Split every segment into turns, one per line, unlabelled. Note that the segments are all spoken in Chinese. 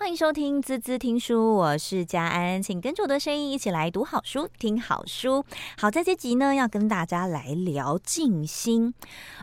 欢迎收听滋滋听书，我是佳安，请跟着我的声音一起来读好书，听好书。好，在这集呢，要跟大家来聊静心。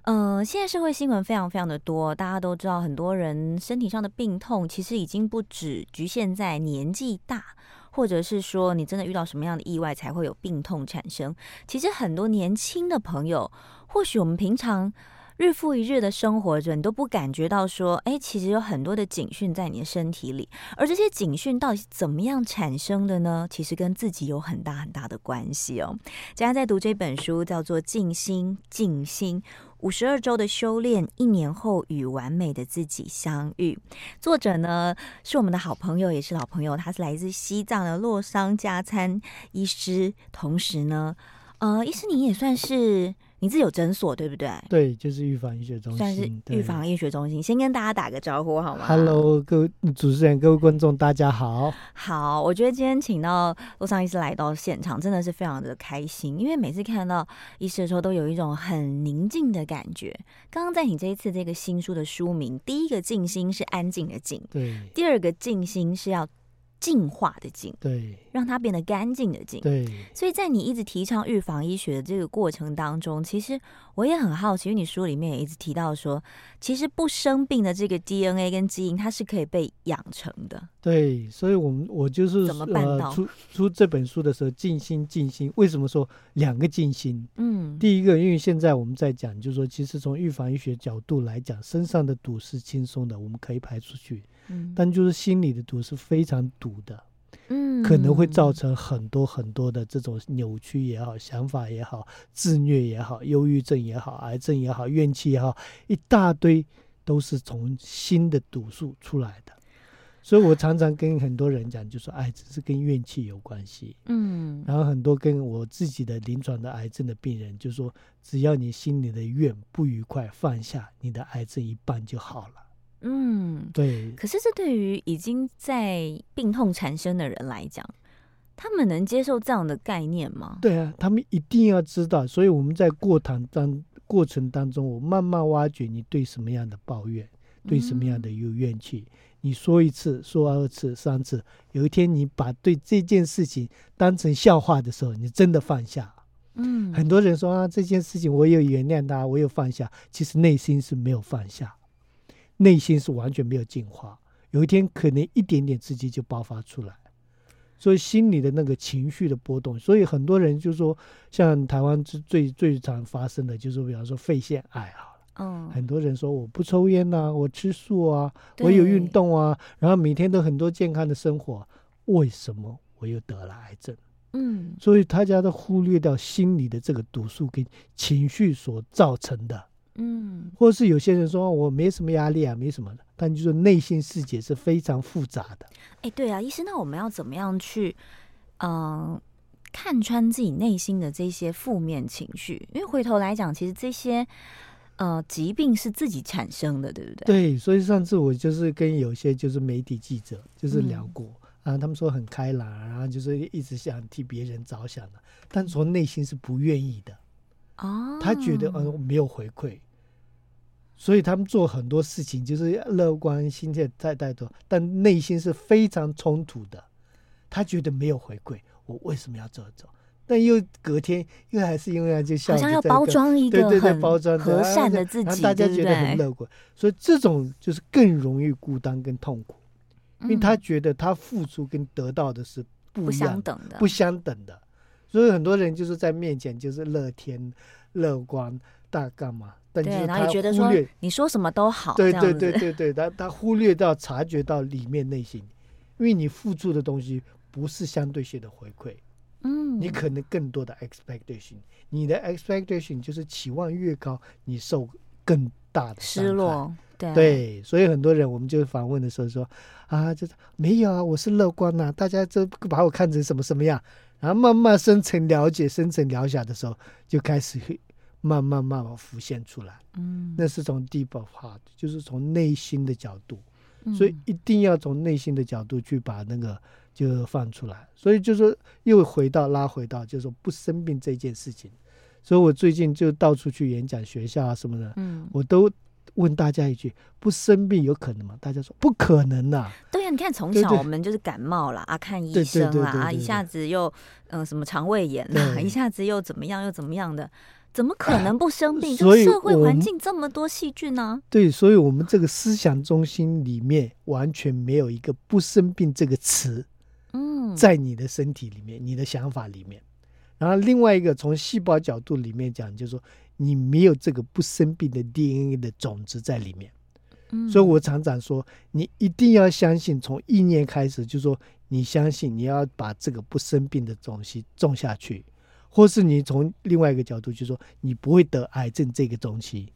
嗯、现在社会新闻非常非常的多，大家都知道，很多人身体上的病痛其实已经不止局限在年纪大，或者是说你真的遇到什么样的意外才会有病痛产生。其实很多年轻的朋友，或许我们平常。日复一日的生活着，你都不感觉到说，哎，其实有很多的警讯在你的身体里，而这些警讯到底是怎么样产生的呢？其实跟自己有很大很大的关系哦。大家在读这本书，叫做《静心静心五十二周的修炼，一年后与完美的自己相遇》。作者呢是我们的好朋友，也是老朋友，他是来自西藏的洛桑加参医师，同时呢，呃，医师你也算是。你自己有诊所对不对？
对，就是预防医学中心。
算是预防医学中心，先跟大家打个招呼好吗
？Hello，各位主持人、各位观众，大家好。
好，我觉得今天请到洛桑医师来到现场，真的是非常的开心，因为每次看到医师的时候，都有一种很宁静的感觉。刚刚在你这一次这个新书的书名，第一个静心是安静的静，
对；
第二个静心是要。净化的净，
对，
让它变得干净的净，
对。
所以在你一直提倡预防医学的这个过程当中，其实我也很好奇，因为你书里面也一直提到说，其实不生病的这个 DNA 跟基因，它是可以被养成的。
对，所以我们我就是
怎么办到？
呃、出出这本书的时候，静心静心，为什么说两个静心？
嗯，
第一个，因为现在我们在讲，就是说，其实从预防医学角度来讲，身上的毒是轻松的，我们可以排出去。嗯，但就是心里的毒是非常毒的，
嗯，
可能会造成很多很多的这种扭曲也好，想法也好，自虐也好，忧郁症也好，癌症也好，怨气也好，一大堆都是从心的毒素出来的。所以我常常跟很多人讲，就说癌症是跟怨气有关系，
嗯，
然后很多跟我自己的临床的癌症的病人就说，只要你心里的怨不愉快放下，你的癌症一半就好了。
嗯，
对。
可是这对于已经在病痛缠身的人来讲，他们能接受这样的概念吗？
对啊，他们一定要知道。所以我们在过程当过程当中，我慢慢挖掘你对什么样的抱怨，对什么样的有怨气。嗯、你说一次，说二次，三次，有一天你把对这件事情当成笑话的时候，你真的放下。
嗯，
很多人说啊，这件事情我有原谅他，我有放下，其实内心是没有放下。内心是完全没有净化，有一天可能一点点刺激就爆发出来，所以心里的那个情绪的波动，所以很多人就说，像台湾最最最常发生的就是，比方说肺腺癌好了，
嗯，
很多人说我不抽烟呐、啊，我吃素啊，我有运动啊，然后每天都很多健康的生活，为什么我又得了癌症？
嗯，
所以大家都忽略掉心理的这个毒素跟情绪所造成的。
嗯，
或者是有些人说我没什么压力啊，没什么的，但就是内心世界是非常复杂的。
哎，对啊，医生，那我们要怎么样去，嗯、呃，看穿自己内心的这些负面情绪？因为回头来讲，其实这些呃疾病是自己产生的，对不对？
对，所以上次我就是跟有些就是媒体记者就是聊过、嗯、啊，他们说很开朗，然后就是一直想替别人着想的，但从内心是不愿意的。
哦，
他觉得嗯、呃、没有回馈。所以他们做很多事情就是乐观心态太带头，但内心是非常冲突的。他觉得没有回馈，我为什么要这样做？但又隔天又还是因为就像好
像要包装一个
对对对，包装
和善的自己，
大家觉得很乐观，所以这种就是更容易孤单跟痛苦，因为他觉得他付出跟得到的是不一样、不相等的，不相等的。所以很多人就是在面前就是乐天、乐观，大干嘛？
对，然后也觉得说你说什么都好，
对对对对对，他他忽略到察觉到里面内心，因为你付出的东西不是相对性的回馈，
嗯，
你可能更多的 expectation，你的 expectation 就是期望越高，你受更大的
失落，对。
对，所以很多人我们就访问的时候说啊，就是没有啊，我是乐观呐、啊，大家都把我看成什么什么样，然后慢慢深层了解、深层了解的时候，就开始。慢慢慢慢浮现出来，
嗯，
那是从 deep of heart，就是从内心的角度，
嗯，
所以一定要从内心的角度去把那个就放出来。所以就是又回到拉回到，就是说不生病这件事情。所以我最近就到处去演讲，学校啊什么的，
嗯，
我都问大家一句：不生病有可能吗？大家说不可能呐、啊。
对呀、啊，你看从小我们就是感冒了，啊，看医生啦，啊，一下子又嗯、呃、什么肠胃炎啦，一下子又怎么样又怎么样的，怎么可能不生病？这个社会环境这么多细菌呢、啊？
对，所以我们这个思想中心里面完全没有一个不生病这个词。嗯，在你的身体里面，你的想法里面。然后另外一个从细胞角度里面讲，就是说你没有这个不生病的 DNA 的种子在里面。嗯，所以我常常说，你一定要相信，从意念开始，就是说你相信你要把这个不生病的东西种下去，或是你从另外一个角度，就是说你不会得癌症这个东西，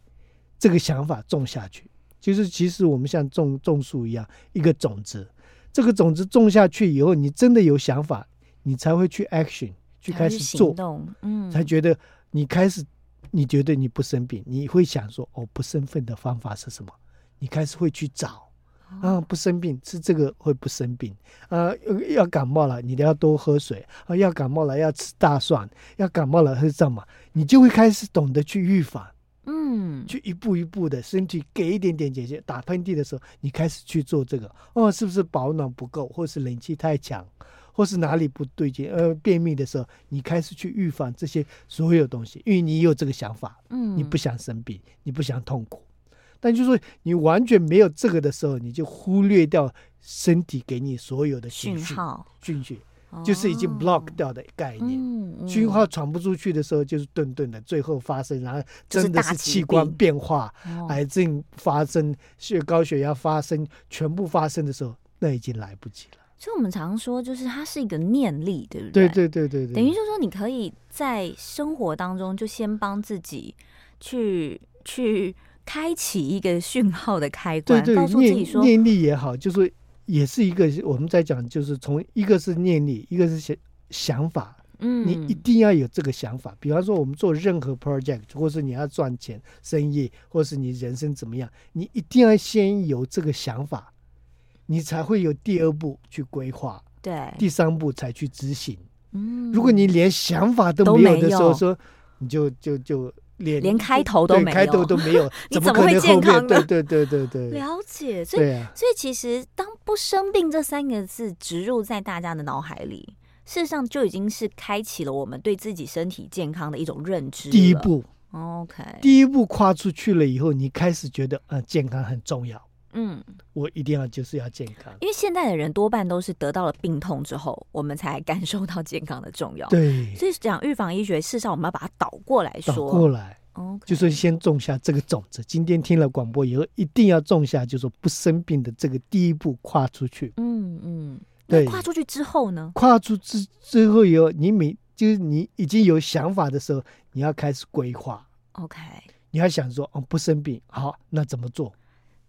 这个想法种下去，就是其实我们像种种树一样，一个种子，这个种子种下去以后，你真的有想法，你才会去 action。去开始做，嗯，才觉得你开始，你觉得你不生病，你会想说，哦，不生病的方法是什么？你开始会去找，啊，不生病吃这个会不生病，啊，要感冒了，你都要多喝水，啊，要感冒了要吃大蒜，要感冒了是什么？你就会开始懂得去预防，嗯，去一步一步的身体给一点点解决，打喷嚏的时候，你开始去做这个，哦，是不是保暖不够，或是冷气太强？或是哪里不对劲，呃，便秘的时候，你开始去预防这些所有东西，因为你有这个想法，嗯，你不想生病，你不想痛苦，但就是说你完全没有这个的时候，你就忽略掉身体给你所有的讯号，讯息，就是已经 block 掉的概念，讯、哦、号传不出去的时候，就是顿顿的，最后发生，然后真的是器官变化，癌症发生，血高血压发生，全部发生的时候，那已经来不及了。
所以我们常说，就是它是一个念力，对不对？
对对对对对。
等于就是说，你可以在生活当中就先帮自己去去开启一个讯号的开关，对对，告诉自己说，
念力也好，就是也是一个我们在讲，就是从一个是念力，一个是想想法。嗯，你一定要有这个想法。比方说，我们做任何 project，或是你要赚钱、生意，或是你人生怎么样，你一定要先有这个想法。你才会有第二步去规划，
对，
第三步才去执行。嗯，如果你连想法都没有的时候，说你就就就连
连开头都没有，
开头都没有，
你怎么会健康呢？
对对对对对，
了解。所以，啊、所以其实当不生病这三个字植入在大家的脑海里，事实上就已经是开启了我们对自己身体健康的一种认知。
第一步
，OK，
第一步跨出去了以后，你开始觉得，呃，健康很重要。嗯，我一定要就是要健康，
因为现在的人多半都是得到了病痛之后，我们才感受到健康的重要。
对，
所以讲预防医学，事实上我们要把它倒过来说，
倒过来，Okay. 就是先种下这个种子。今天听了广播以后，一定要种下，就是说不生病的这个第一步跨出去。嗯嗯，对。跨出去之后呢？跨出之之后以后，你每就是你已经有想法的时候，你要开始规划。
OK，
你要想说，哦，不生病，好，那怎么做？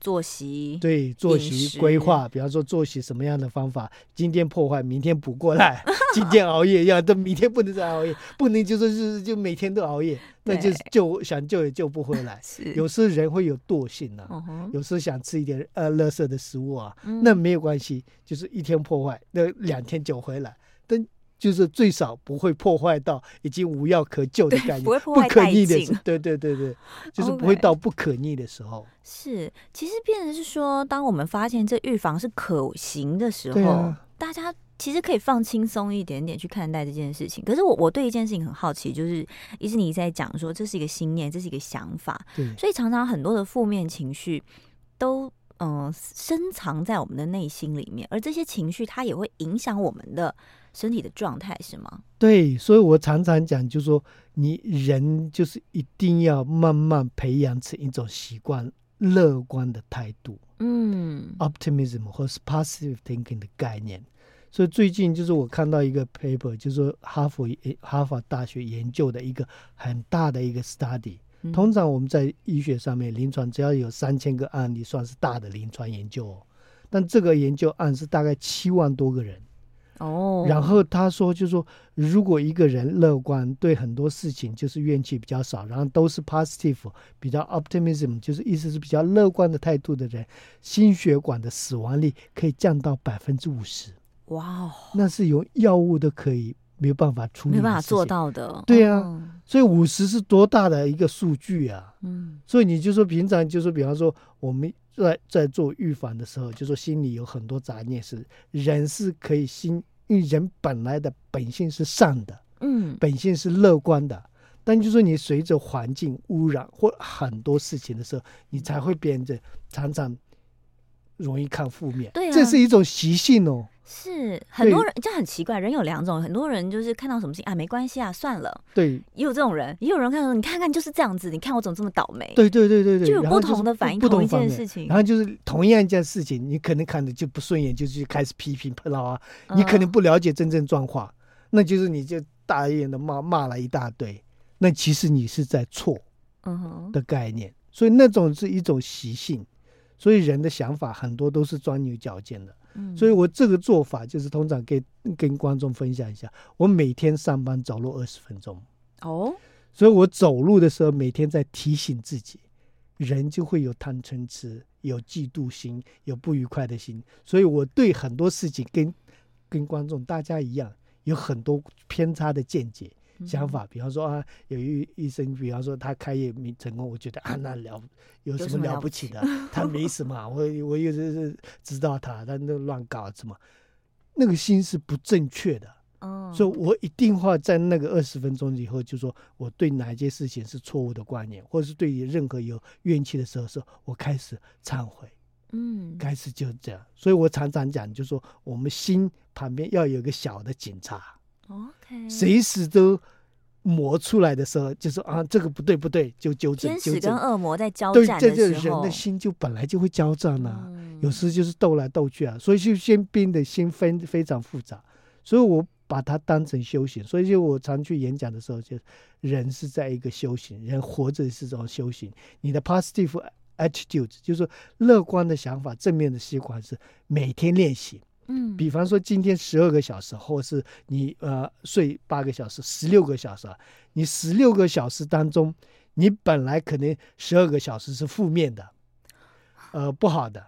作息
对作息规划，比方说作息什么样的方法，今天破坏，明天补过来。今天熬夜要，等明天不能再熬夜，不能就说是就每天都熬夜，那就救想救也救不回来。有时候人会有惰性呐、啊，有时候想吃一点呃垃圾的食物啊，那没有关系，就是一天破坏，那两天救回来。等。就是最少不会破坏到已经无药可救的概念，
不会破坏殆尽，
不可逆的时候，对对对对，就是不会到不可逆的时候。
是，其实变成是说，当我们发现这预防是可行的时候，啊、大家其实可以放轻松一点点去看待这件事情。可是我我对一件事情很好奇，就是医师你在讲说，这是一个信念，这是一个想法，对，所以常常很多的负面情绪都嗯、呃、深藏在我们的内心里面，而这些情绪它也会影响我们的。身体的状态是吗？
对，所以我常常讲，就是说，你人就是一定要慢慢培养成一种习惯，乐观的态度，嗯，optimism 或是 positive thinking 的概念。所以最近就是我看到一个 paper，就是说哈佛哈佛大学研究的一个很大的一个 study。通常我们在医学上面临床只要有三千个案例算是大的临床研究哦，但这个研究案是大概七万多个人。哦，然后他说，就是说，如果一个人乐观，对很多事情就是怨气比较少，然后都是 positive，比较 optimism，就是意思是比较乐观的态度的人，心血管的死亡率可以降到百分之五十。哇哦，那是有药物都可以没有办法处理，
没办法做到的。
对啊，
哦、
所以五十是多大的一个数据啊？
嗯，
所以你就说平常就说，比方说我们在在做预防的时候，就说心里有很多杂念，是人是可以心，因为人本来的本性是善的，
嗯，
本性是乐观的。但就是说，你随着环境污染或很多事情的时候，你才会变得常常容易看负面。
对啊，
这是一种习性哦。
是很多人就很奇怪，人有两种，很多人就是看到什么事情啊，没关系啊，算了。
对，
也有这种人，也有人看到，你看看就是这样子，你看我怎么这么倒霉？
对对对对对，
就有不同的反应，同一件事情。
然后就是同样一件事情，你可能看着就不顺眼，就去开始批评喷啊，你可能不了解真正状况，嗯、那就是你就大一点的骂骂了一大堆。那其实你是在错，嗯哼的概念，所以那种是一种习性，所以人的想法很多都是钻牛角尖的。所以我这个做法就是通常跟跟观众分享一下，我每天上班走路二十分钟。哦，所以我走路的时候每天在提醒自己，人就会有贪嗔痴，有嫉妒心，有不愉快的心。所以我对很多事情跟跟观众大家一样，有很多偏差的见解。想法，比方说啊，有一医生，比方说他开业没成功，我觉得啊，那了有什么了不起的？他没什么，我我又是是知道他，他那乱搞什么，那个心是不正确的。哦，所以我一定会在那个二十分钟以后，就说我对哪一件事情是错误的观念，或者是对于任何有怨气的时候，说我开始忏悔。嗯，开始就这样。所以我常常讲，就说我们心旁边要有个小的警察。OK，随时都磨出来的时候，就说啊，这个不对不对，就纠正。
天使跟恶魔在交战的时候，
对，这这人的心就本来就会交战啊，嗯、有时就是斗来斗去啊，所以就先兵的心非非常复杂，所以我把它当成修行。所以就我常去演讲的时候，就人是在一个修行，人活着是种修行。你的 positive attitude 就是说乐观的想法、正面的习惯是每天练习。嗯，比方说今天十二个小时，或是你呃睡八个小时，十六个小时啊，你十六个小时当中，你本来可能十二个小时是负面的，呃不好的，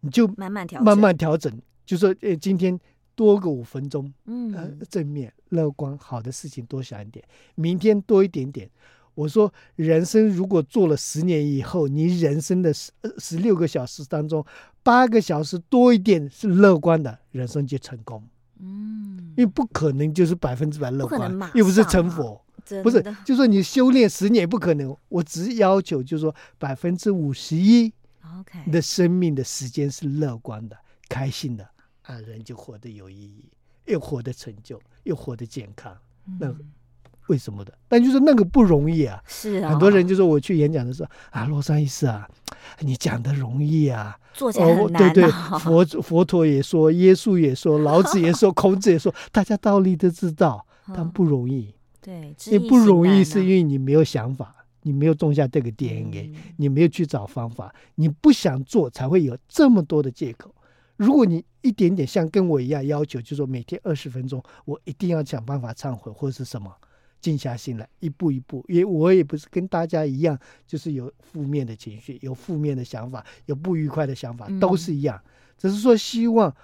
你就慢慢调慢慢调整，就说呃今天多个五分钟，嗯、呃，正面乐观好的事情多想一点，明天多一点点。我说，人生如果做了十年以后，你人生的十十六个小时当中，八个小时多一点是乐观的，人生就成功。嗯，因为不可能就是百分之百乐观，又不是成佛，不是，就说你修炼十年也不可能。我只要求就是说百分之五十一，OK，的生命的时间是乐观的、开心的，啊，人就活得有意义，又活得成就，又活得健康。那。为什么的？但就是那个不容易啊！是啊，很多人就说我去演讲的时候啊，洛桑医师啊，你讲的容易啊，
做起来很难。
对对，佛佛陀也说，耶稣也说，老子也说，孔子也说，大家道理都知道，但不容易。对，也不容易，是因为你没有想法，你没有种下这个 DNA，你没有去找方法，你不想做，才会有这么多的借口。如果你一点点像跟我一样要求，就是说每天二十分钟，我一定要想办法忏悔或者是什么。静下心来，一步一步，因为我也不是跟大家一样，就是有负面的情绪，有负面的想法，有不愉快的想法，都是一样。只是说希望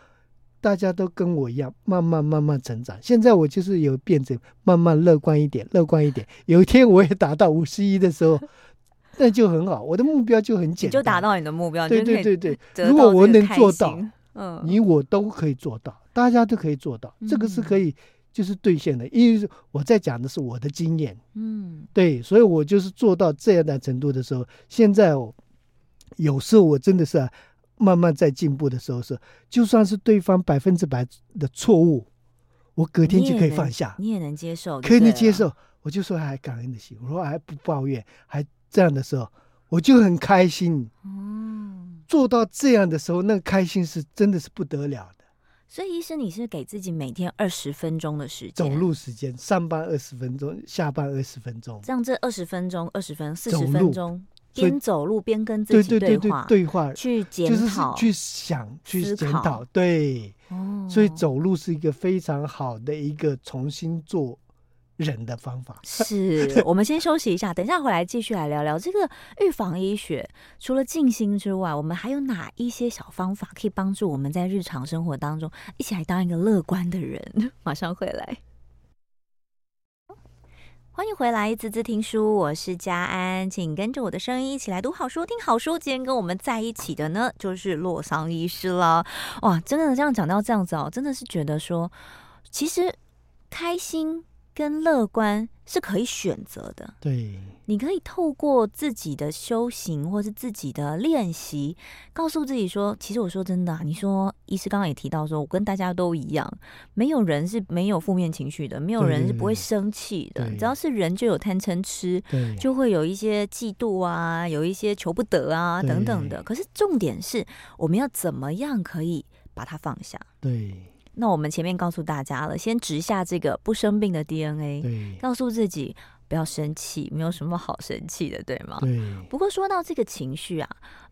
大家都跟我一样，慢慢慢慢成长。现在我就是有变成慢慢乐观一点，乐观一点。有一天我也达到五十一的时候，那就很好。我的目标就很简单，
就达到你的目标。
对对对对，如果我能做到，嗯，你我都可以做到，大家都可以做到，这个是可以。就是兑现的，因为我在讲的是我的经验，嗯，对，所以我就是做到这样的程度的时候，现在我有时候我真的是、啊、慢慢在进步的时候是，就算是对方百分之百的错误，我隔天就可以放下，
你也能接受，
可以接受，我就说还感恩的心，我说还不抱怨，还这样的时候，我就很开心，嗯，做到这样的时候，那个开心是真的是不得了的。
所以，医生，你是给自己每天二十分钟的时间，
走路时间，上班二十分钟，下班二十分钟，
这样这二十分钟、二十分、四十分钟，边走路边跟自己对话，
对话，
去检讨，
去想，去检讨，对，哦，所以走路是一个非常好的一个重新做人的方法。
是，我们先休息一下，等一下回来继续来聊聊这个预防医学。除了静心之外，我们还有哪一些小方法可以帮助我们在日常生活当中一起来当一个乐观的人？马上回来。欢迎回来，滋滋听书，我是佳安，请跟着我的声音一起来读好书，听好书。今天跟我们在一起的呢，就是洛桑医师了。哇，真的这样讲到这样子哦，真的是觉得说，其实开心。跟乐观是可以选择的，
对，
你可以透过自己的修行或是自己的练习，告诉自己说，其实我说真的啊，你说医师刚刚也提到说，我跟大家都一样，没有人是没有负面情绪的，没有人是不会生气的，只要是人就有贪嗔痴，就会有一些嫉妒啊，有一些求不得啊等等的。可是重点是，我们要怎么样可以把它放下？
对。
那我们前面告诉大家了，先植下这个不生病的 DNA，
对，
告诉自己不要生气，没有什么好生气的，对吗？
对。
不过说到这个情绪啊，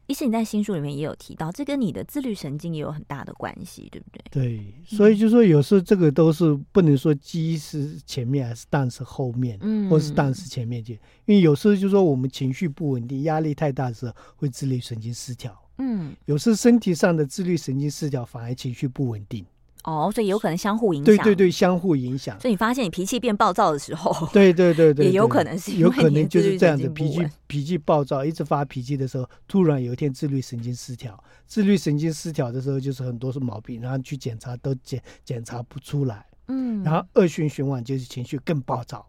医师你在新书里面也有提到，这跟你的自律神经也有很大的关系，对不对？
对，所以就说有时候这个都是不能说鸡是前面还是蛋是后面，嗯，或是蛋是前面去，因为有时候就说我们情绪不稳定，压力太大的时候会自律神经失调，嗯，有时身体上的自律神经失调反而情绪不稳定。
哦，所以有可能相互影响。
对对对，相互影响。
所以你发现你脾气变暴躁的时候，
对对对对，
也有可能是
有可能就是这样子，脾气脾气暴躁，一直发脾气的时候，突然有一天自律神经失调，自律神经失调的时候，就是很多是毛病，然后去检查都检检查不出来，嗯，然后恶性循环就是情绪更暴躁。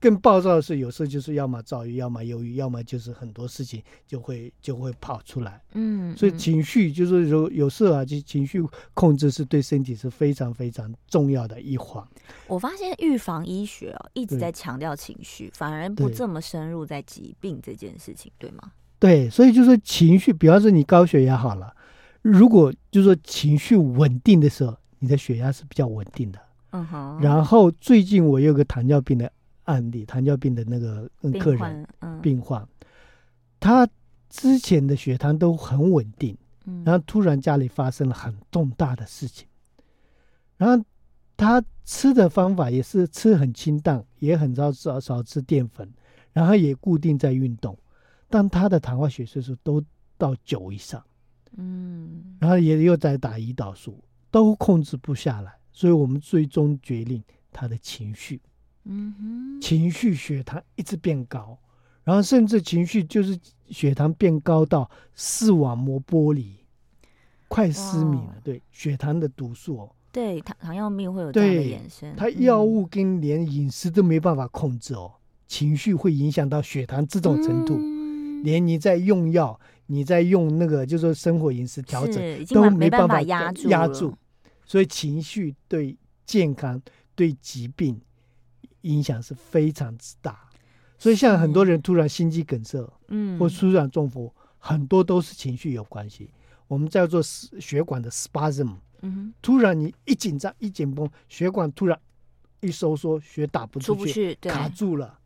更暴躁的是，有时候就是要么躁郁，要么忧郁，要么就是很多事情就会就会跑出来。嗯，所以情绪就是有有时候啊，就情绪控制是对身体是非常非常重要的一环。
我发现预防医学哦一直在强调情绪，反而不这么深入在疾病这件事情，对吗？
对，所以就是说情绪，比方说你高血压好了，如果就是说情绪稳定的时候，你的血压是比较稳定的。嗯哼。然后最近我有个糖尿病的。案例，糖尿病的那个客人，嗯、病患，他之前的血糖都很稳定，嗯、然后突然家里发生了很重大的事情，然后他吃的方法也是吃很清淡，也很少少少吃淀粉，然后也固定在运动，但他的糖化血色素都到九以上，嗯，然后也又在打胰岛素，都控制不下来，所以我们最终决定他的情绪。嗯哼，情绪血糖一直变高，然后甚至情绪就是血糖变高到视网膜剥离，快失明了。对，血糖的毒素哦，对
糖糖尿病会有这样的衍生。
它药物跟连饮食都没办法控制哦，情绪会影响到血糖这种程度，连你在用药，你在用那个就是说生活饮食调整都没办法压住压住，所以情绪对健康对疾病。影响是非常之大，所以像很多人突然心肌梗塞，嗯，或突然中风，很多都是情绪有关系。我们叫做血管的 spasm，嗯哼，突然你一紧张一紧绷，血管突然一收缩，血打不出去，出去，卡住了，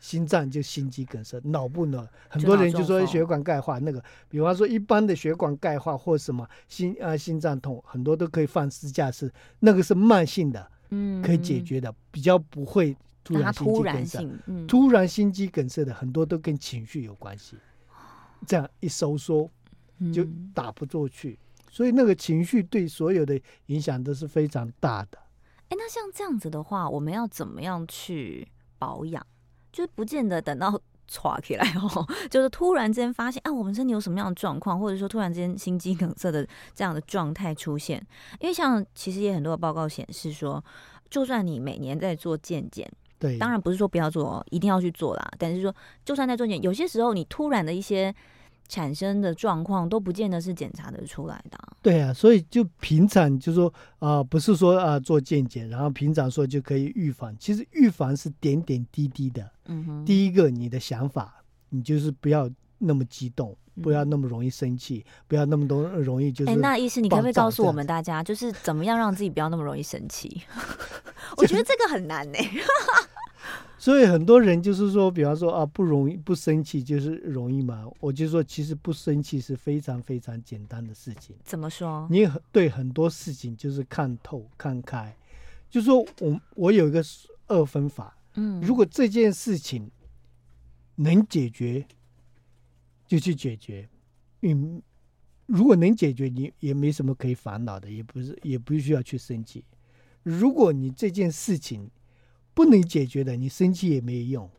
心脏就心肌梗塞，脑部呢，很多人就说血管钙化，那个，比方说一般的血管钙化或什么心啊心脏痛，很多都可以放支架式，那个是慢性的。嗯，可以解决的，比较不会突然心肌梗塞。嗯、突然心肌梗塞的很多都跟情绪有关系，这样一收缩就打不过去，嗯、所以那个情绪对所有的影响都是非常大的。
哎，那像这样子的话，我们要怎么样去保养？就是不见得等到唰起来哦，就是突然之间发现啊，我们身体有什么样的状况，或者说突然之间心肌梗塞的这样的状态出现。因为像其实也很多的报告显示说，就算你每年在做健检，对，当然不是说不要做，一定要去做啦。但是说，就算在做健检，有些时候你突然的一些。产生的状况都不见得是检查得出来的。
对啊，所以就平常就说啊、呃，不是说啊、呃、做健检，然后平常说就可以预防。其实预防是点点滴滴的。嗯哼。第一个，你的想法，你就是不要那么激动，不要那么容易生气，嗯、不要那么多容易就是。哎，
那医师，你可不可以告诉我们大家，就是怎么样让自己不要那么容易生气？我觉得这个很难呢、欸。
所以很多人就是说，比方说啊，不容易不生气就是容易嘛。我就说，其实不生气是非常非常简单的事情。
怎么说？
你很对很多事情就是看透、看开。就说我我有一个二分法，嗯，如果这件事情能解决，就去解决。嗯，如果能解决，你也没什么可以烦恼的，也不是也不需要去生气。如果你这件事情，不能解决的，你生气也没有用，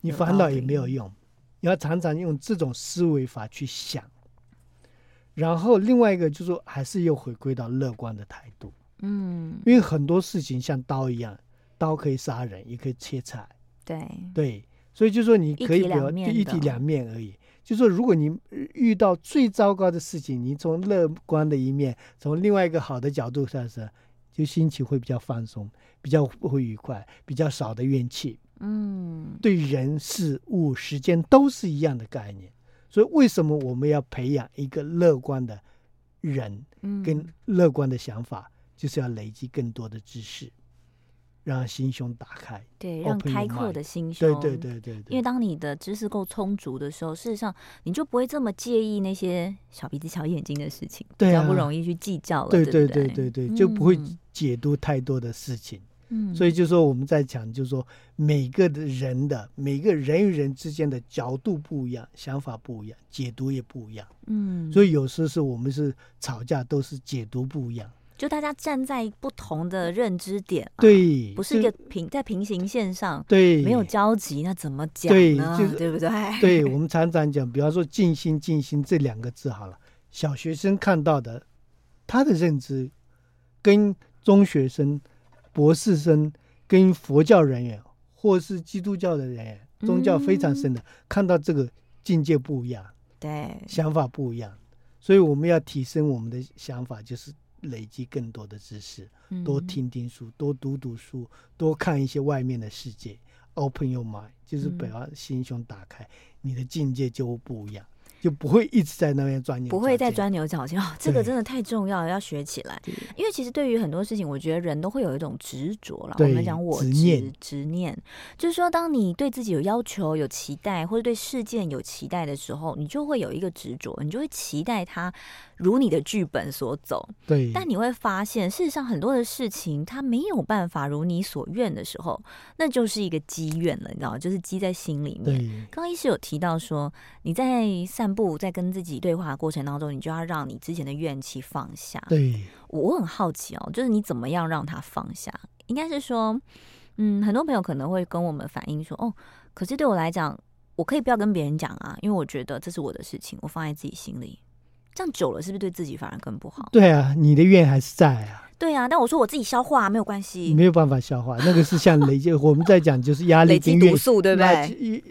你烦恼也没有用。你要常常用这种思维法去想。然后另外一个就是说，还是又回归到乐观的态度。嗯，因为很多事情像刀一样，刀可以杀人，也可以切菜。
对
对，所以就说你可以不要一体两面而已。就说如果你遇到最糟糕的事情，你从乐观的一面，从另外一个好的角度上说，就心情会比较放松，比较会愉快，比较少的怨气。嗯，对人事物时间都是一样的概念。所以，为什么我们要培养一个乐观的人，跟乐观的想法，嗯、就是要累积更多的知识，让心胸打开，
对，让开阔的心胸，
对对对对，對。
因为当你的知识够充足的时候，事实上你就不会这么介意那些小鼻子小眼睛的事情，对啊，比较不容易去计较了，对
对对对对，就不会解读太多的事情。嗯，所以就是说我们在讲，就是说每个的人的每个人与人之间的角度不一样，想法不一样，解读也不一样。嗯，所以有时是我们是吵架都是解读不一样，
就大家站在不同的认知点，
对，
不是一个平在平行线上，
对，
没有交集，那怎么讲呢？对，就是、对不对？
对，我们常常讲，比方说“静心”“静心”这两个字好了，小学生看到的他的认知跟中学生。博士生跟佛教人员，或是基督教的人员，宗教非常深的，嗯、看到这个境界不一样，
对，
想法不一样，所以我们要提升我们的想法，就是累积更多的知识，嗯、多听听书，多读读书，多看一些外面的世界，open your mind，就是把心胸打开，嗯、你的境界就不一样。就不会一直在那边钻牛，
不会再钻牛角尖。哦，这个真的太重要了，要学起来。因为其实对于很多事情，我觉得人都会有一种执着了。我们讲我执执念，就是说，当你对自己有要求、有期待，或者对事件有期待的时候，你就会有一个执着，你就会期待它如你的剧本所走。
对。
但你会发现，事实上很多的事情它没有办法如你所愿的时候，那就是一个积怨了，你知道吗？就是积在心里面。刚刚医师有提到说，你在散。步在跟自己对话的过程当中，你就要让你之前的怨气放下。
对，
我很好奇哦，就是你怎么样让他放下？应该是说，嗯，很多朋友可能会跟我们反映说，哦，可是对我来讲，我可以不要跟别人讲啊，因为我觉得这是我的事情，我放在自己心里，这样久了是不是对自己反而更不好？
对啊，你的怨还是在啊。
对啊，但我说我自己消化没有关系，
没有办法消化，那个是像累积。我们在讲就是压力跟怨，
毒素对不对？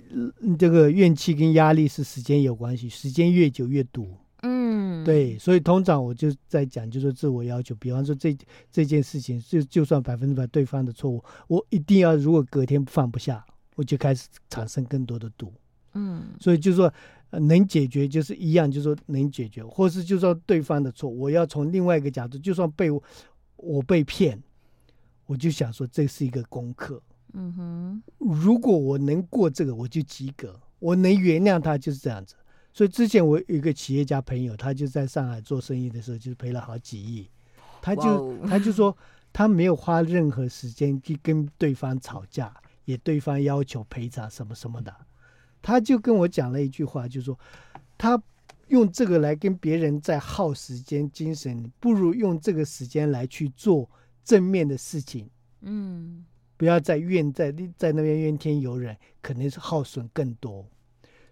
这个怨气跟压力是时间有关系，时间越久越堵。嗯，对，所以通常我就在讲，就是自我要求。比方说这这件事情，就就算百分之百对方的错误，我一定要如果隔天放不下，我就开始产生更多的毒。嗯，所以就是说能解决就是一样，就是说能解决，或是就说对方的错，我要从另外一个角度，就算被我。我被骗，我就想说这是一个功课。嗯哼，如果我能过这个，我就及格。我能原谅他，就是这样子。所以之前我有一个企业家朋友，他就在上海做生意的时候，就是赔了好几亿。他就他就说，他没有花任何时间去跟对方吵架，也对方要求赔偿什么什么的。他就跟我讲了一句话，就是说他。用这个来跟别人在耗时间、精神，不如用这个时间来去做正面的事情。嗯，不要再怨在在那边怨天尤人，可能是耗损更多。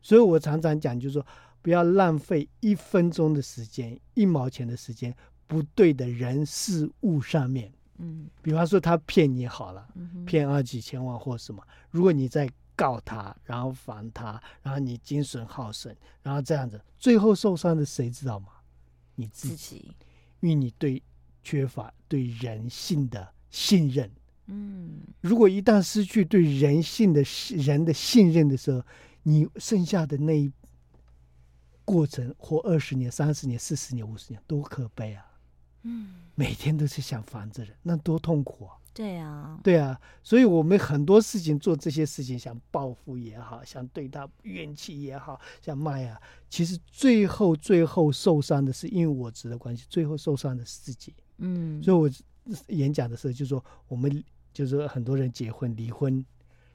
所以我常常讲，就是说不要浪费一分钟的时间、一毛钱的时间，不对的人事物上面。嗯，比方说他骗你好了，骗二几千万或什么，如果你在。告他，然后烦他，然后你精神耗损，然后这样子，最后受伤的谁知道吗？你自己，自己因为你对缺乏对人性的信任。嗯，如果一旦失去对人性的人的信任的时候，你剩下的那一过程，活二十年、三十年、四十年、五十年，多可悲啊！嗯，每天都是想防着人，那多痛苦啊！
对啊，
对啊，所以我们很多事情做这些事情，想报复也好，想对他怨气也好，想骂呀，其实最后最后受伤的是因为我执的关系，最后受伤的是自己。嗯，所以我演讲的时候就说，我们就是很多人结婚离婚，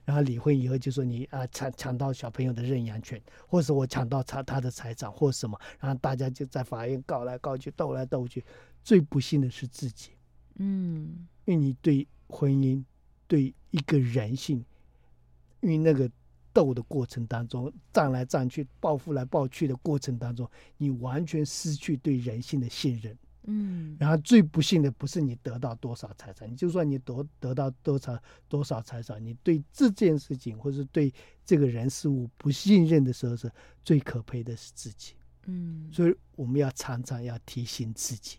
然后离婚以后就说你啊抢抢到小朋友的认养权，或者我抢到他他的财产或什么，然后大家就在法院告来告去，斗来斗去，最不幸的是自己。嗯。因为你对婚姻、对一个人性，因为那个斗的过程当中，战来战去、报复来报去的过程当中，你完全失去对人性的信任。
嗯，
然后最不幸的不是你得到多少财产，你就算你得得到多少多少财产，你对这件事情或是对这个人事物不信任的时候，是最可悲的是自己。
嗯，
所以我们要常常要提醒自己，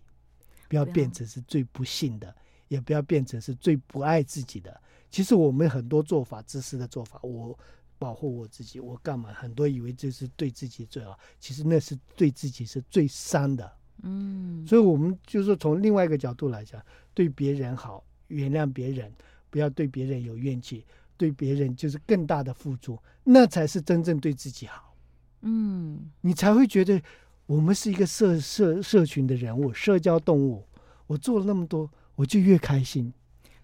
不要变成是最不幸的，也不要变成是最不爱自己的。其实我们很多做法，自私的做法，我保护我自己，我干嘛？很多以为这是对自己最好，其实那是对自己是最伤的。
嗯，
所以我们就是从另外一个角度来讲，对别人好，原谅别人，不要对别人有怨气，对别人就是更大的付出，那才是真正对自己好。
嗯，
你才会觉得我们是一个社社社群的人物，社交动物。我做了那么多，我就越开心。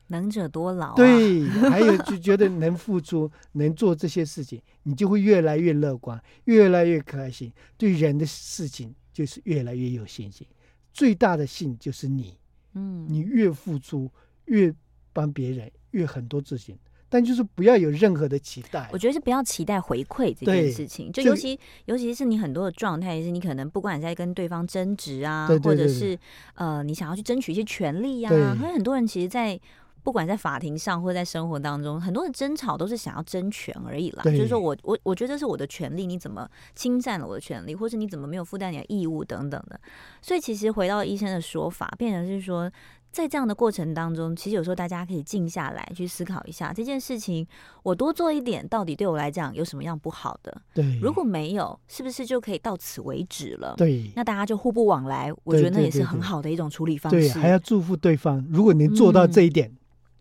能者多劳啊。
对，还有就觉得能付出，能做这些事情，你就会越来越乐观，越来越开心。对人的事情就是越来越有信心。最大的信就是你，
嗯，
你越付出，越帮别人，越很多事情。但就是不要有任何的期待，
我觉得是不要期待回馈这件事情。就尤其尤其是你很多的状态，是你可能不管你在跟对方争执啊，
对对对对，
或者是呃，你想要去争取一些权利呀、啊。因为很多人其实，在不管在法庭上或者在生活当中，很多的争吵都是想要争权而已啦。就是说我我我觉得这是我的权利，你怎么侵占了我的权利，或是你怎么没有负担你的义务等等的。所以其实回到医生的说法，变成是说。在这样的过程当中，其实有时候大家可以静下来去思考一下这件事情，我多做一点，到底对我来讲有什么样不好的？
对，
如果没有，是不是就可以到此为止了？
对，
那大家就互不往来，我觉得那也是很好的一种处理方式。
对，还要祝福对方，如果能做到这一点，嗯、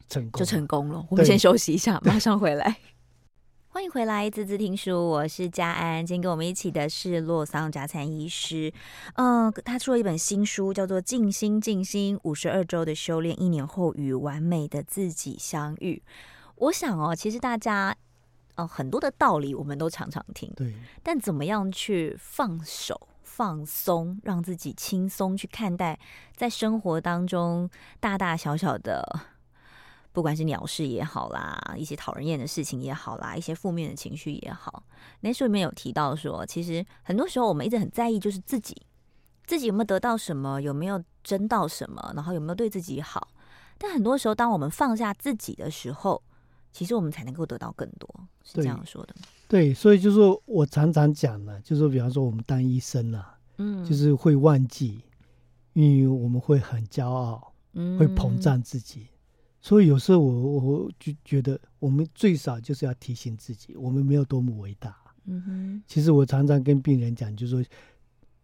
成功就成功了。
我们先休息一下，马上回来。欢迎回来，滋滋听书，我是佳安。今天跟我们一起的是洛桑贾灿医师，嗯、呃，他出了一本新书，叫做《静心静心五十二周的修炼，一年后与完美的自己相遇》。我想哦，其实大家，呃，很多的道理我们都常常听，
对，
但怎么样去放手、放松，让自己轻松去看待在生活当中大大小小的。不管是鸟事也好啦，一些讨人厌的事情也好啦，一些负面的情绪也好，那书里面有提到说，其实很多时候我们一直很在意，就是自己自己有没有得到什么，有没有争到什么，然后有没有对自己好。但很多时候，当我们放下自己的时候，其实我们才能够得到更多，是这样说的
吗？对，所以就是说我常常讲呢，就是说比方说我们当医生啊，嗯，就是会忘记，因为我们会很骄傲，嗯，会膨胀自己。所以有时候我我就觉得，我们最少就是要提醒自己，我们没有多么伟大。
嗯哼。其
实我常常跟病人讲，就是说，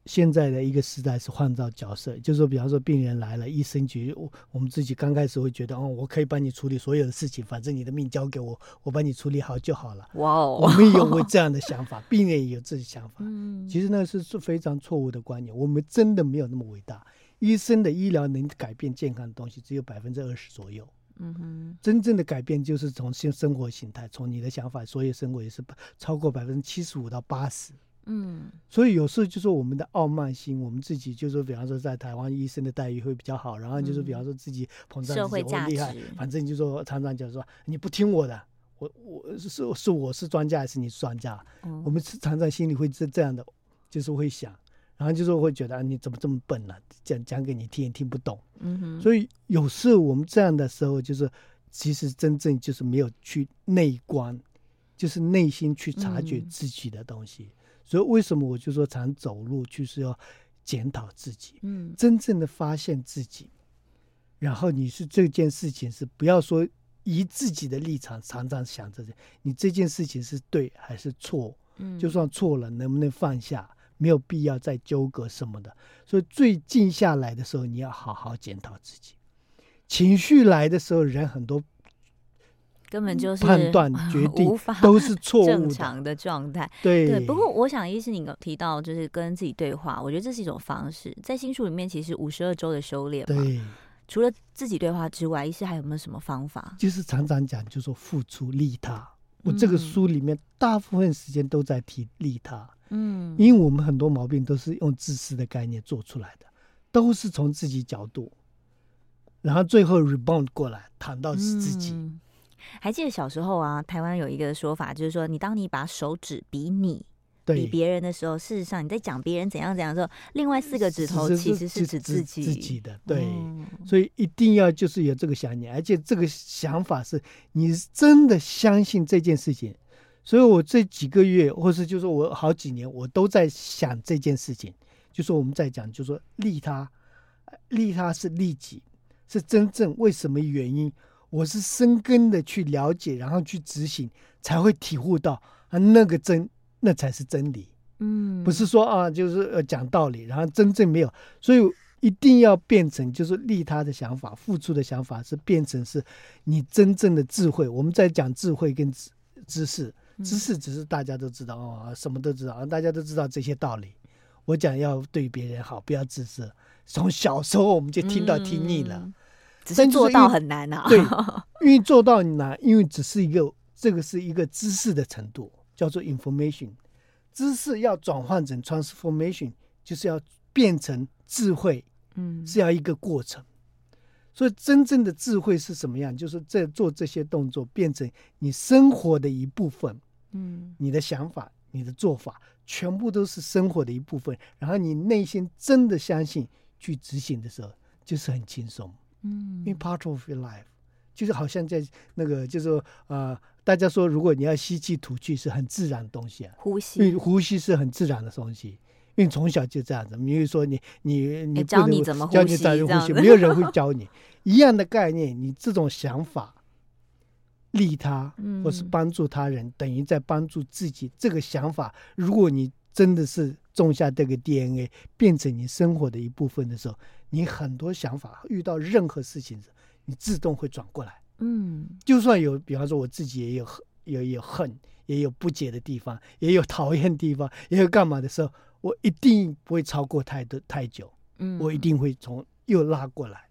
现在的一个时代是换造角色，就是说，比方说病人来了，医生觉我我们自己刚开始会觉得，哦，我可以帮你处理所有的事情，反正你的命交给我，我帮你处理好就好了。
哇哦。
我们有过这样的想法，病人也有这些想法。嗯。其实那是是非常错误的观念，我们真的没有那么伟大。医生的医疗能改变健康的东西只有百分之二十左右。
嗯哼，
真正的改变就是从新生活形态，从你的想法，所有生活也是超过百分之七十五到八十。
嗯，
所以有时候就是我们的傲慢心，我们自己就是说，比方说在台湾医生的待遇会比较好，然后就是比方说自己膨胀自己我厉害，反正就说常常就说你不听我的，我我是是我是专家还是你是专家？嗯，我们是常常心里会这这样的，就是会想。然后就是会觉得啊，你怎么这么笨呢？讲讲给你听也听不懂。
嗯哼。
所以有时候我们这样的时候，就是其实真正就是没有去内观，就是内心去察觉自己的东西。嗯。所以为什么我就说常走路就是要检讨自己，
嗯，真
正的发现自己。然后你是这件事情是不要说以自己的立场常常想着你这件事情是对还是错？
嗯，
就算错了，能不能放下？没有必要再纠葛什么的，所以最静下来的时候，你要好好检讨自己。情绪来的时候，人很多
根本就是
判断决定都是错误的
正常的状态。
对
对，不过我想，一是你提到就是跟自己对话，我觉得这是一种方式。在新书里面，其实五十二周的修炼，
对，
除了自己对话之外，医师还有没有什么方法？
就是常常讲，就是说付出利他。我这个书里面大部分时间都在提利他。
嗯，
因为我们很多毛病都是用自私的概念做出来的，都是从自己角度，然后最后 rebound 过来，谈到是自己。
嗯，还记得小时候啊，台湾有一个说法，就是说，你当你把手指比你。
对
比别人的时候，事实上你在讲别人怎样怎样的时候，另外四个指头其实是指自己
自己的。对，
嗯、
所以一定要就是有这个想念，而且这个想法是你真的相信这件事情。所以我这几个月，或是就是我好几年，我都在想这件事情。就是我们在讲，就是说利他，利他是利己，是真正为什么原因？我是深根的去了解，然后去执行，才会体悟到啊那个真。那才是真理，
嗯，
不是说啊，就是呃讲道理，然后真正没有，所以一定要变成就是利他的想法，付出的想法是变成是你真正的智慧。我们在讲智慧跟知知识，知识只是大家都知道哦，什么都知道，大家都知道这些道理。我讲要对别人好，不要自私。从小时候我们就听到听腻了，
嗯、只是做到很难啊。
对，因为做到难，因为只是一个这个是一个知识的程度。叫做 information，知识要转换成 transformation，就是要变成智慧，嗯，是要一个过程。所以真正的智慧是什么样？就是在做这些动作变成你生活的一部分，嗯，你的想法、你的做法，全部都是生活的一部分。然后你内心真的相信去执行的时候，就是很轻松，嗯，因为 part of your life。就是好像在那个，就是说，呃，大家说，如果你要吸气吐气是很自然的东西啊，
呼吸，
因为呼吸是很自然的东西，因为从小就这样子。比如说你你你
教你怎么
教你怎么呼吸，没有人会教你一样的概念。你这种想法，利他或是帮助他人，等于在帮助自己。这个想法，如果你真的是种下这个 DNA，变成你生活的一部分的时候，你很多想法遇到任何事情。你自动会转过来，嗯，就算有，比方说我自己也有恨，也有恨，也有不解的地方，也有讨厌的地方，也有干嘛的时候，我一定不会超过太多太久，嗯，我一定会从又拉过来，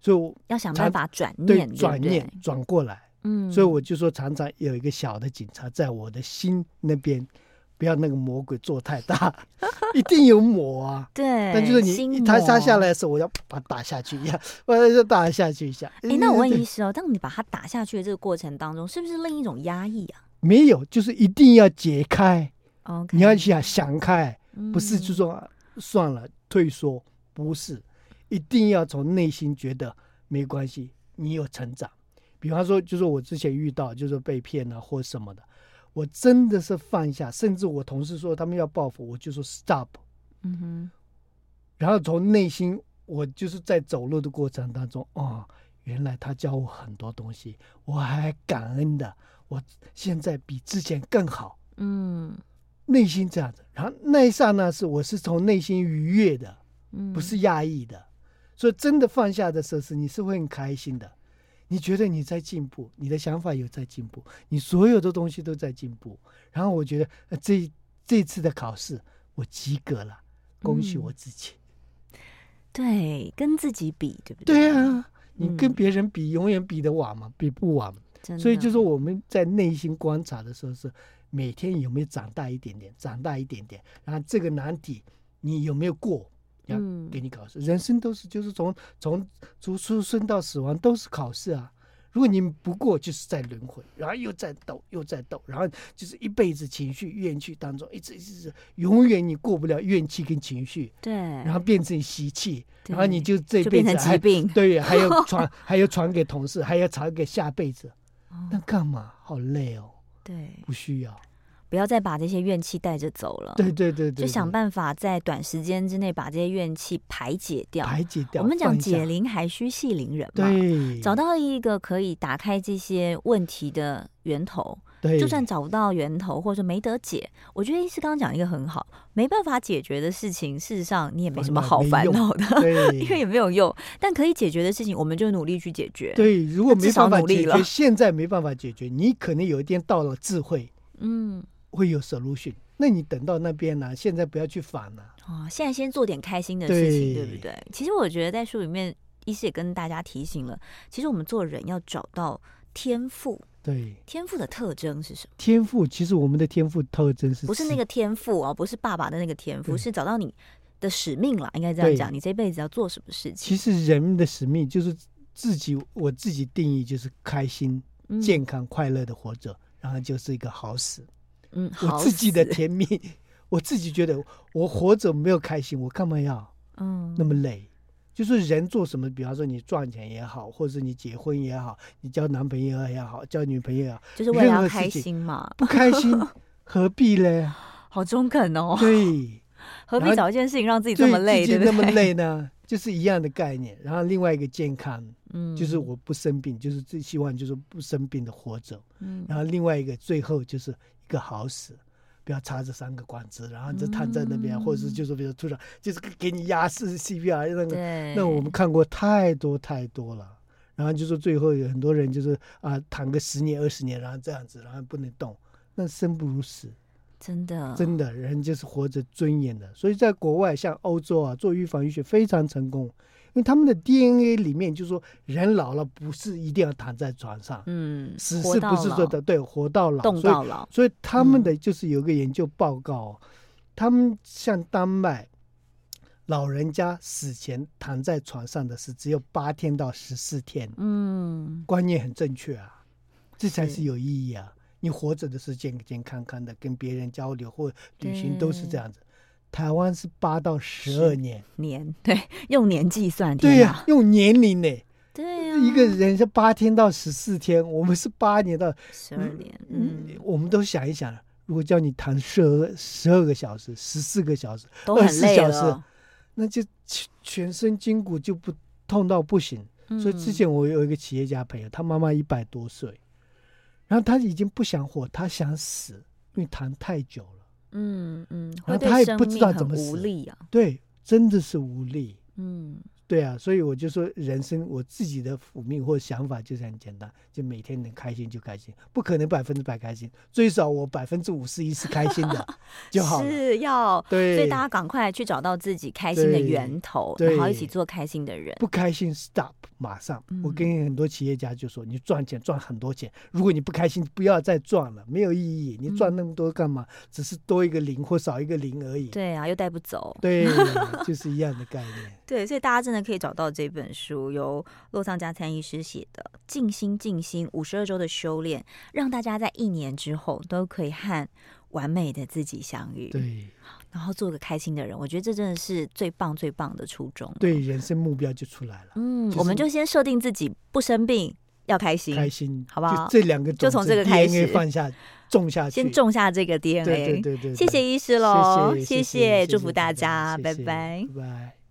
所以我
要想办法转念，
对，转念转过来，嗯，所以我就说常常有一个小的警察在我的心那边。不要那个魔鬼做太大，一定有魔啊！
对，
但就是你他杀下来的时候，我要把它打下去一下，我要打下去一下。
哎、欸，那我问医师哦，当你把它打下去的这个过程当中，是不是另一种压抑啊？
没有，就是一定要解
开。
你要想想开，不是就说算了退缩，不是，一定要从内心觉得没关系，你有成长。比方说，就是我之前遇到，就是被骗了或什么的。我真的是放下，甚至我同事说他们要报复，我就说 stop。嗯哼。然后从内心，我就是在走路的过程当中，哦，原来他教我很多东西，我还感恩的。我现在比之前更好。嗯。内心这样子，然后那一刹那是我是从内心愉悦的，不是压抑的。所以真的放下的时候，是你是会很开心的。你觉得你在进步，你的想法有在进步，你所有的东西都在进步。然后我觉得这这次的考试我及格了，恭喜我自己。
嗯、对，跟自己比，对不对？
对啊，你跟别人比，永远比得晚嘛？比不完。所以就是我们在内心观察的时候，是每天有没有长大一点点，长大一点点。然后这个难题你有没有过？要给你考试，嗯、人生都是就是从从从出生到死亡都是考试啊。如果你不过，就是在轮回，然后又在斗，又在斗，然后就是一辈子情绪怨气当中，一直一直永远你过不了怨气跟情绪。
对，
然后变成习
气，
然后你就这辈子
还病，
对，还要 传还要传给同事，还要传给下辈子，哦、那干嘛？好累哦。
对，
不需要。
不要再把这些怨气带着走了。
对对对，对，
就想办法在短时间之内把这些怨气排解掉。
排解掉。
我们讲解铃还须系铃人嘛。
对。
找到一个可以打开这些问题的源头。
对。
就算找不到源头，或者说没得解，我觉得医师刚刚讲一个很好，没办法解决的事情，事实上你也没什么好烦恼的，对，因为也没有用。但可以解决的事情，我们就努力去解决。
对，如果没办法解决，现在没办法解决，你可能有一天到了智慧。嗯。会有 solution，那你等到那边呢、啊？现在不要去烦了、啊。
哦，现在先做点开心的事情，对，对不对？其实我觉得在书里面，医师也跟大家提醒了，其实我们做人要找到天赋。
对，
天赋的特征是什么？
天赋其实我们的天赋特征是，
不是那个天赋哦，不是爸爸的那个天赋，是找到你的使命了。应该这样讲，你这辈子要做什么事情？
其实人的使命就是自己，我自己定义就是开心健康快乐的活着，嗯、然后就是一个好死。
嗯，
我自己的甜蜜，我自己觉得我活着没有开心，我干嘛要嗯那么累？嗯、就是人做什么，比方说你赚钱也好，或者你结婚也好，你交男朋友也好，交女朋友也好，
就是为了开心嘛。
不开心 何必嘞？
好中肯哦。
对，
何必找一件事情让自己这么累，对不对？
那么累呢？就是一样的概念。然后另外一个健康，嗯，就是我不生病，就是最希望就是不生病的活着。嗯，然后另外一个最后就是。一个好死，不要插这三个管子，然后就躺在那边，嗯、或者是就是比如突然就是给你压式 CPR 那个，对那我们看过太多太多了。然后就是最后有很多人就是啊躺个十年二十年，然后这样子，然后不能动，那生不如死，
真的
真的人就是活着尊严的。所以在国外像欧洲啊，做预防医学非常成功。因为他们的 DNA 里面就是说，人老了不是一定要躺在床上，嗯，死是不是说的对，活到老，
动到老。
所以，所以他们的就是有个研究报告，嗯、他们像丹麦，老人家死前躺在床上的是只有八天到十四天，嗯，观念很正确啊，这才是有意义啊。你活着的是健健康康的，跟别人交流或旅行都是这样子。台湾是八到十二年。
年，对，用年计算，
对呀、啊，用年龄呢，
对呀、啊，
一个人是八天到十四天，我们是八年到
十二年，嗯，
嗯，我们都想一想，如果叫你谈十二十二个小时、十四个小
时、
二十四小时，那就全全身筋骨就不痛到不行。嗯、所以之前我有一个企业家朋友，他妈妈一百多岁，然后他已经不想活，他想死，因为谈太久了。
嗯嗯，
然后他也不知道怎么死，
无力啊，
对，真的是无力。
嗯。
对啊，所以我就说，人生我自己的使命或想法就是很简单，就每天能开心就开心，不可能百分之百开心，最少我百分之五十一是开心的 就好。
是要
对，
所以大家赶快去找到自己开心的源头，然后一起做开心的人。
不开心，stop，马上。嗯、我跟很多企业家就说，你赚钱赚很多钱，如果你不开心，不要再赚了，没有意义。你赚那么多干嘛？嗯、只是多一个零或少一个零而已。
对啊，又带不走。
对，就是一样的概念。
对，所以大家真的可以找到这本书，由洛桑加参医师写的《静心静心五十二周的修炼》，让大家在一年之后都可以和完美的自己相遇。
对，
然后做个开心的人，我觉得这真的是最棒最棒的初衷。
对，人生目标就出来了。
嗯，就是、我们就先设定自己不生病，要开心，
开心，
好不好？
这两个
就从这个开始
放下，种下去，
先种下这个 DNA。对对对对，谢谢医
师喽，谢谢，
祝福大家，拜拜，
拜拜。